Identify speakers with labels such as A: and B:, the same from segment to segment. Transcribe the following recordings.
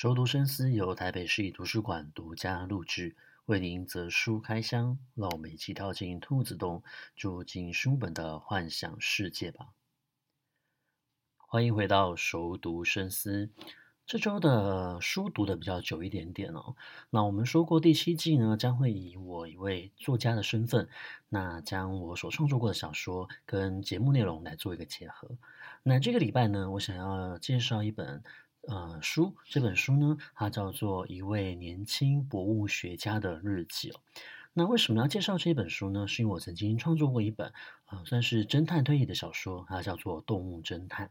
A: 熟读深思由台北市立图书馆独家录制，为您择书开箱，让我们一起跳进兔子洞，住进书本的幻想世界吧。欢迎回到熟读深思。这周的书读的比较久一点点哦。那我们说过第七季呢，将会以我一位作家的身份，那将我所创作过的小说跟节目内容来做一个结合。那这个礼拜呢，我想要介绍一本呃书，这本书呢，它叫做《一位年轻博物学家的日记》哦。那为什么要介绍这本书呢？是因为我曾经创作过一本，呃，算是侦探推理的小说，它叫做《动物侦探》。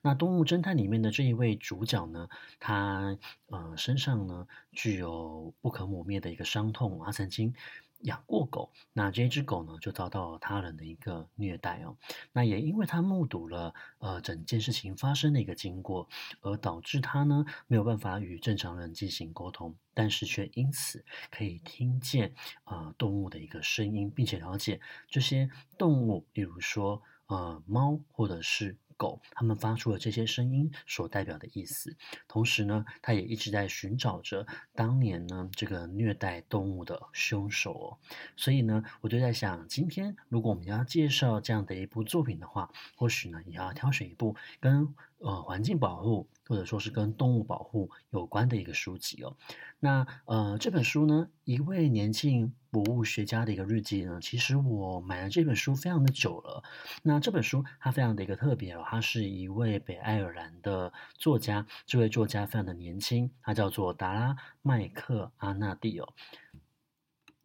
A: 那《动物侦探》里面的这一位主角呢，他呃身上呢具有不可磨灭的一个伤痛，他曾经。养过狗，那这只狗呢，就遭到了他人的一个虐待哦。那也因为他目睹了呃整件事情发生的一个经过，而导致他呢没有办法与正常人进行沟通，但是却因此可以听见呃动物的一个声音，并且了解这些动物，例如说呃猫或者是。狗，它们发出了这些声音所代表的意思。同时呢，他也一直在寻找着当年呢这个虐待动物的凶手哦。所以呢，我就在想，今天如果我们要介绍这样的一部作品的话，或许呢也要挑选一部跟呃环境保护或者说是跟动物保护有关的一个书籍哦。那呃这本书呢，一位年轻。博物学家的一个日记呢，其实我买了这本书非常的久了。那这本书它非常的一个特别哦，它是一位北爱尔兰的作家，这位作家非常的年轻，他叫做达拉麦克阿纳蒂哦。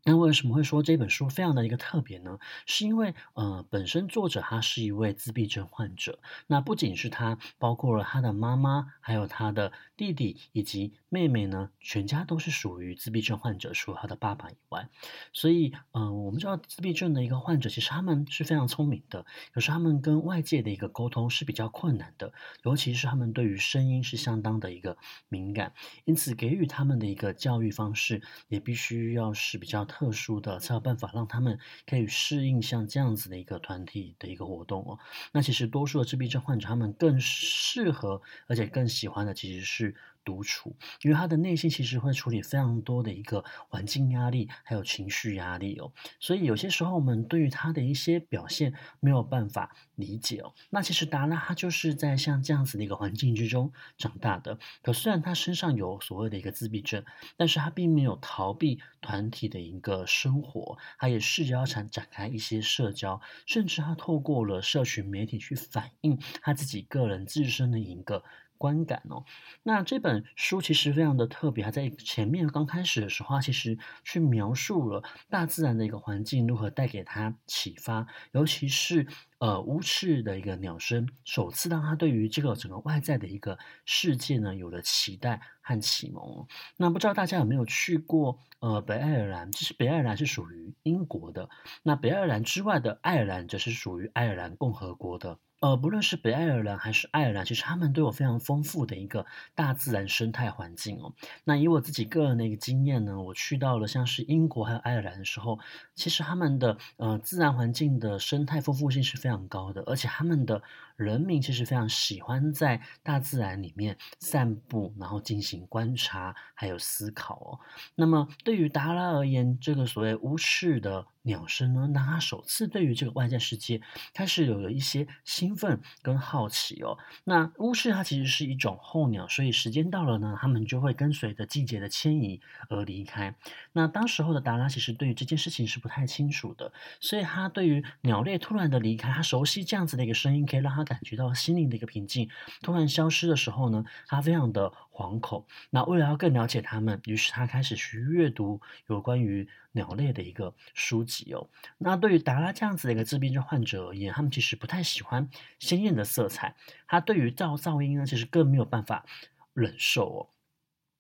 A: 那为什么会说这本书非常的一个特别呢？是因为呃，本身作者他是一位自闭症患者。那不仅是他，包括了他的妈妈，还有他的弟弟以及妹妹呢，全家都是属于自闭症患者，除了她的爸爸以外。所以，嗯、我们知道自闭症的一个患者，其实他们是非常聪明的，可是他们跟外界的一个沟通是比较困难的，尤其是他们对于声音是相当的一个敏感，因此给予他们的一个教育方式也必须要是比较。特殊的才有办法让他们可以适应像这样子的一个团体的一个活动哦。那其实多数的自闭症患者，他们更适合而且更喜欢的其实是。独处，因为他的内心其实会处理非常多的一个环境压力，还有情绪压力哦。所以有些时候我们对于他的一些表现没有办法理解哦。那其实达拉他就是在像这样子的一个环境之中长大的。可虽然他身上有所谓的一个自闭症，但是他并没有逃避团体的一个生活，他也试着要展展开一些社交，甚至他透过了社群媒体去反映他自己个人自身的一个。观感哦，那这本书其实非常的特别，还在前面刚开始的时候，它其实去描述了大自然的一个环境如何带给他启发，尤其是呃乌翅的一个鸟声，首次让他对于这个整个外在的一个世界呢有了期待和启蒙。那不知道大家有没有去过呃北爱尔兰？其实北爱尔兰是属于英国的，那北爱尔兰之外的爱尔兰则是属于爱尔兰共和国的。呃，不论是北爱尔兰还是爱尔兰，其实他们都有非常丰富的一个大自然生态环境哦。那以我自己个人的一个经验呢，我去到了像是英国还有爱尔兰的时候，其实他们的呃自然环境的生态丰富性是非常高的，而且他们的人民其实非常喜欢在大自然里面散步，然后进行观察还有思考哦。那么对于达拉而言，这个所谓乌翅的。鸟声呢，那他首次对于这个外在世界开始有了一些兴奋跟好奇哦。那乌翅它其实是一种候鸟，所以时间到了呢，它们就会跟随着季节的迁移而离开。那当时候的达拉其实对于这件事情是不太清楚的，所以他对于鸟类突然的离开，他熟悉这样子的一个声音，可以让他感觉到心灵的一个平静。突然消失的时候呢，他非常的惶恐。那为了要更了解他们，于是他开始去阅读有关于鸟类的一个书籍哦，那对于达拉这样子的一个自闭症患者而言，他们其实不太喜欢鲜艳的色彩，他对于噪噪音呢，其实更没有办法忍受哦。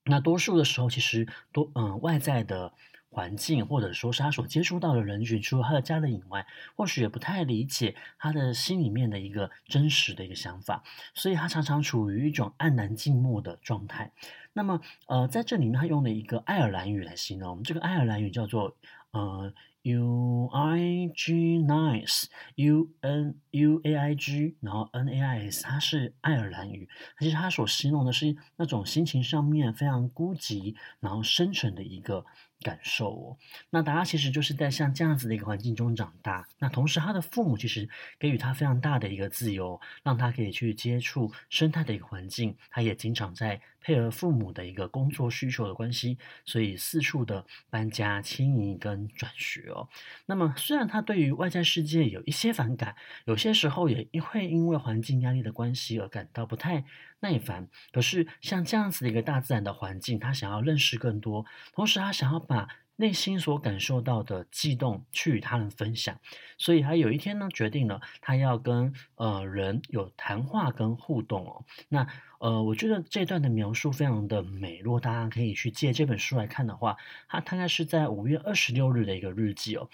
A: 那多数的时候，其实多嗯、外在的。环境，或者说是他所接触到的人群，除了他的家人以外，或许也不太理解他的心里面的一个真实的一个想法，所以他常常处于一种黯然静默的状态。那么，呃，在这里面，他用了一个爱尔兰语来形容，这个爱尔兰语叫做呃 U I G nice，U N U A I G，然后 N A I S，它是爱尔兰语。其实它所形容的是那种心情上面非常孤寂，然后深沉的一个感受哦。那达拉其实就是在像这样子的一个环境中长大。那同时，他的父母其实给予他非常大的一个自由，让他可以去接触生态的一个环境。他也经常在配合父母的一个工作需求的关系，所以四处的搬家、迁移跟转学哦。那么，虽然他对于外在世界有一些反感，有些时候也会因为环境压力的关系而感到不太耐烦。可是，像这样子的一个大自然的环境，他想要认识更多，同时他想要把内心所感受到的悸动去与他人分享。所以，他有一天呢，决定了他要跟呃人有谈话跟互动哦。那呃，我觉得这段的描述非常的美。如果大家可以去借这本书来看的话，他大概是在五月二十六日的一个日记哦。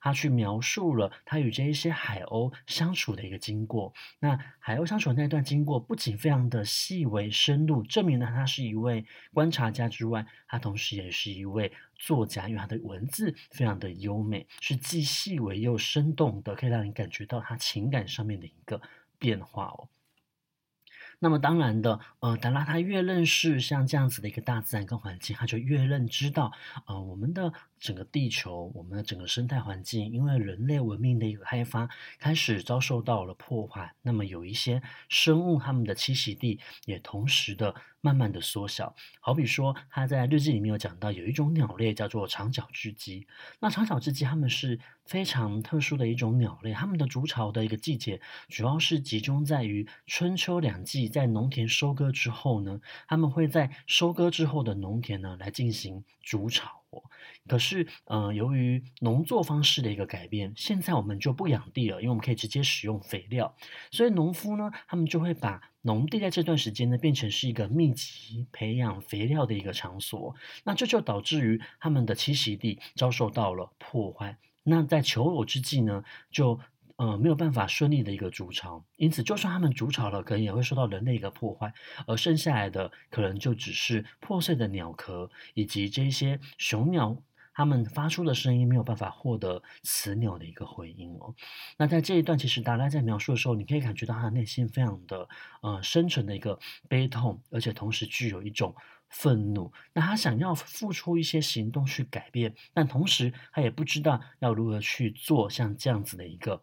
A: 他去描述了他与这一些海鸥相处的一个经过。那海鸥相处的那段经过，不仅非常的细微深入，证明了他是一位观察家之外，他同时也是一位作家，因为他的文字非常的优美，是既细微又生动的，可以让你感觉到他情感上面的一个变化哦。那么当然的，呃，达拉他越认识像这样子的一个大自然跟环境，他就越认知到，呃，我们的整个地球，我们的整个生态环境，因为人类文明的一个开发，开始遭受到了破坏。那么有一些生物，它们的栖息地也同时的慢慢的缩小。好比说，他在日记里面有讲到，有一种鸟类叫做长脚雉鸡。那长脚雉鸡它们是非常特殊的一种鸟类，它们的筑巢的一个季节，主要是集中在于春秋两季。在农田收割之后呢，它们会在收割之后的农田呢来进行筑巢。可是，呃，由于农作方式的一个改变，现在我们就不养地了，因为我们可以直接使用肥料。所以农夫呢，他们就会把农地在这段时间呢变成是一个密集培养肥料的一个场所。那这就导致于他们的栖息地遭受到了破坏。那在求偶之际呢，就。呃，没有办法顺利的一个筑巢，因此就算他们筑巢了，可能也会受到人类一个破坏，而剩下来的可能就只是破碎的鸟壳，以及这些雄鸟它们发出的声音没有办法获得雌鸟的一个回应哦。那在这一段，其实达拉在描述的时候，你可以感觉到他内心非常的呃深沉的一个悲痛，而且同时具有一种愤怒。那他想要付出一些行动去改变，但同时他也不知道要如何去做像这样子的一个。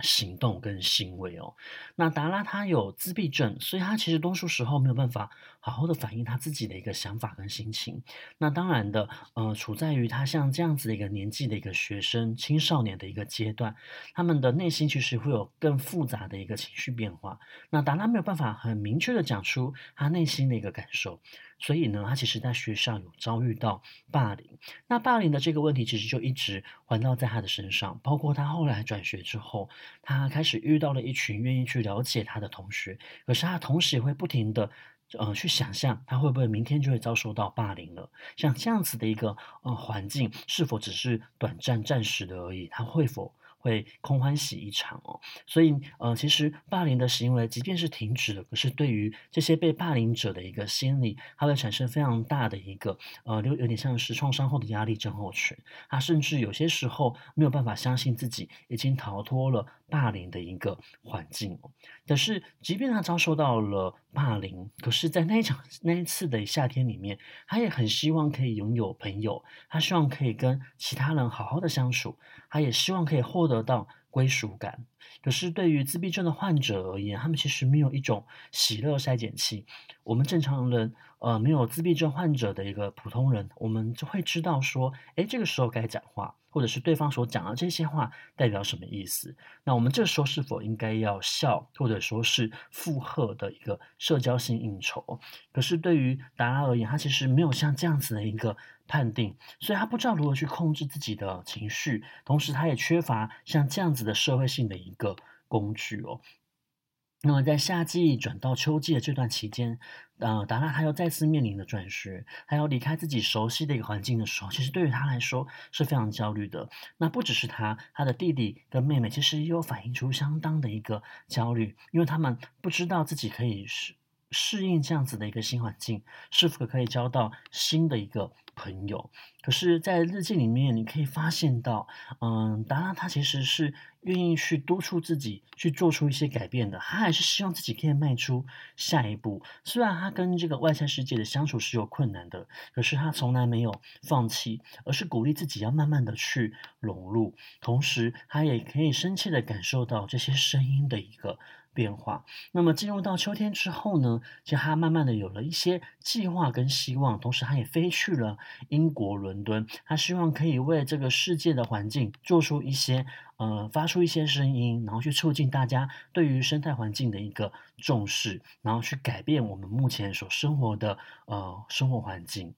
A: 行动跟行为哦，那达拉他有自闭症，所以他其实多数时候没有办法好好的反映他自己的一个想法跟心情。那当然的，呃，处在于他像这样子的一个年纪的一个学生、青少年的一个阶段，他们的内心其实会有更复杂的一个情绪变化。那达拉没有办法很明确的讲出他内心的一个感受。所以呢，他其实在学校有遭遇到霸凌。那霸凌的这个问题，其实就一直环绕在他的身上。包括他后来转学之后，他开始遇到了一群愿意去了解他的同学。可是他同时也会不停的，呃，去想象他会不会明天就会遭受到霸凌了。像这样子的一个呃环境，是否只是短暂、暂时的而已？他会否？会空欢喜一场哦，所以呃，其实霸凌的行为即便是停止了，可是对于这些被霸凌者的一个心理，它会产生非常大的一个呃，有有点像是创伤后的压力症候群，他甚至有些时候没有办法相信自己已经逃脱了霸凌的一个环境哦。可是，即便他遭受到了霸凌，可是，在那一场那一次的夏天里面，他也很希望可以拥有朋友，他希望可以跟其他人好好的相处，他也希望可以获得到归属感。可是，对于自闭症的患者而言，他们其实没有一种喜乐筛检器。我们正常人，呃，没有自闭症患者的一个普通人，我们就会知道说，诶，这个时候该讲话。或者是对方所讲的这些话代表什么意思？那我们这时候是否应该要笑，或者说是附和的一个社交性应酬？可是对于达拉而言，他其实没有像这样子的一个判定，所以他不知道如何去控制自己的情绪，同时他也缺乏像这样子的社会性的一个工具哦。那么在夏季转到秋季的这段期间，呃，达拉他又再次面临的转学，还要离开自己熟悉的一个环境的时候，其实对于他来说是非常焦虑的。那不只是他，他的弟弟跟妹妹其实也有反映出相当的一个焦虑，因为他们不知道自己可以是适应这样子的一个新环境，是否可以交到新的一个朋友。可是，在日记里面，你可以发现到，嗯，达拉他其实是愿意去督促自己去做出一些改变的。他还是希望自己可以迈出下一步。虽然他跟这个外在世界的相处是有困难的，可是他从来没有放弃，而是鼓励自己要慢慢的去融入。同时，他也可以深切的感受到这些声音的一个变化。那么进入到秋天之后呢，其实他慢慢的有了一些计划跟希望，同时他也飞去了英国伦敦，他希望可以为这个世界的环境做出一些呃，发出一些声音，然后去促进大家对于生态环境的一个重视，然后去改变我们目前所生活的呃生活环境。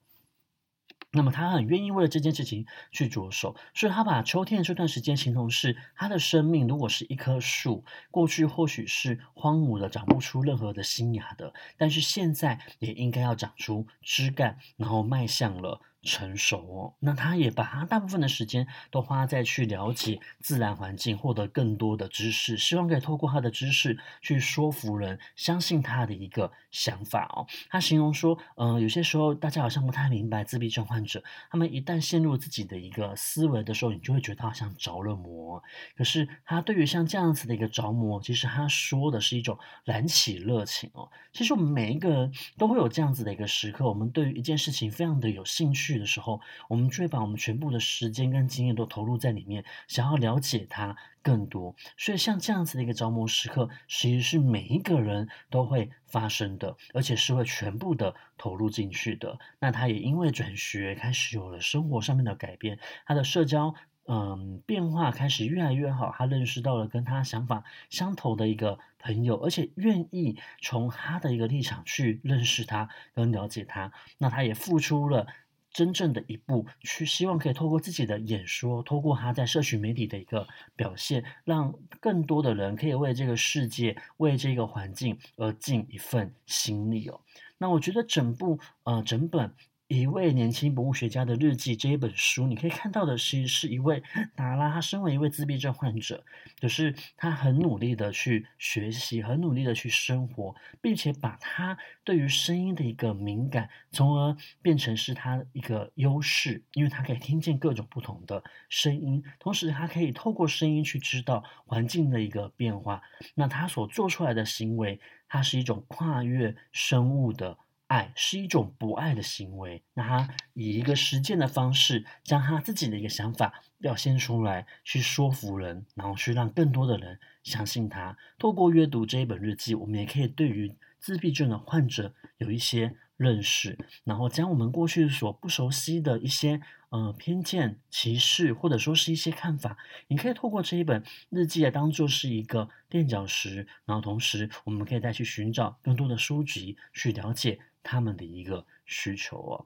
A: 那么他很愿意为了这件事情去着手，所以他把秋天的这段时间形容是他的生命，如果是一棵树，过去或许是荒芜的，长不出任何的新芽的，但是现在也应该要长出枝干，然后迈向了。成熟哦，那他也把他大部分的时间都花在去了解自然环境，获得更多的知识，希望可以透过他的知识去说服人相信他的一个想法哦。他形容说，嗯、呃，有些时候大家好像不太明白自闭症患者，他们一旦陷入自己的一个思维的时候，你就会觉得好像着了魔。可是他对于像这样子的一个着魔，其实他说的是一种燃起热情哦。其实我们每一个人都会有这样子的一个时刻，我们对于一件事情非常的有兴趣。的时候，我们就会把我们全部的时间跟经验都投入在里面，想要了解它更多。所以，像这样子的一个着魔时刻，其实是每一个人都会发生的，而且是会全部的投入进去的。那他也因为转学，开始有了生活上面的改变，他的社交嗯变化开始越来越好。他认识到了跟他想法相投的一个朋友，而且愿意从他的一个立场去认识他跟了解他。那他也付出了。真正的一步，去希望可以透过自己的演说，透过他在社群媒体的一个表现，让更多的人可以为这个世界、为这个环境而尽一份心力哦。那我觉得整部呃整本。一位年轻博物学家的日记这一本书，你可以看到的是，是一位达拉，他身为一位自闭症患者，可是他很努力的去学习，很努力的去生活，并且把他对于声音的一个敏感，从而变成是他一个优势，因为他可以听见各种不同的声音，同时他可以透过声音去知道环境的一个变化。那他所做出来的行为，它是一种跨越生物的。爱是一种不爱的行为，那他以一个实践的方式，将他自己的一个想法表现出来，去说服人，然后去让更多的人相信他。透过阅读这一本日记，我们也可以对于自闭症的患者有一些认识，然后将我们过去所不熟悉的一些呃偏见、歧视，或者说是一些看法，你可以透过这一本日记来当做是一个垫脚石，然后同时我们可以再去寻找更多的书籍去了解他们的一个需求哦。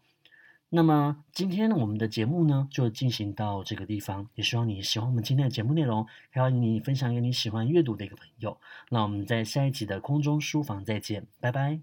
A: 那么今天我们的节目呢，就进行到这个地方，也希望你喜欢我们今天的节目内容，还有你分享给你喜欢阅读的一个朋友。那我们在下一集的空中书房再见，拜拜。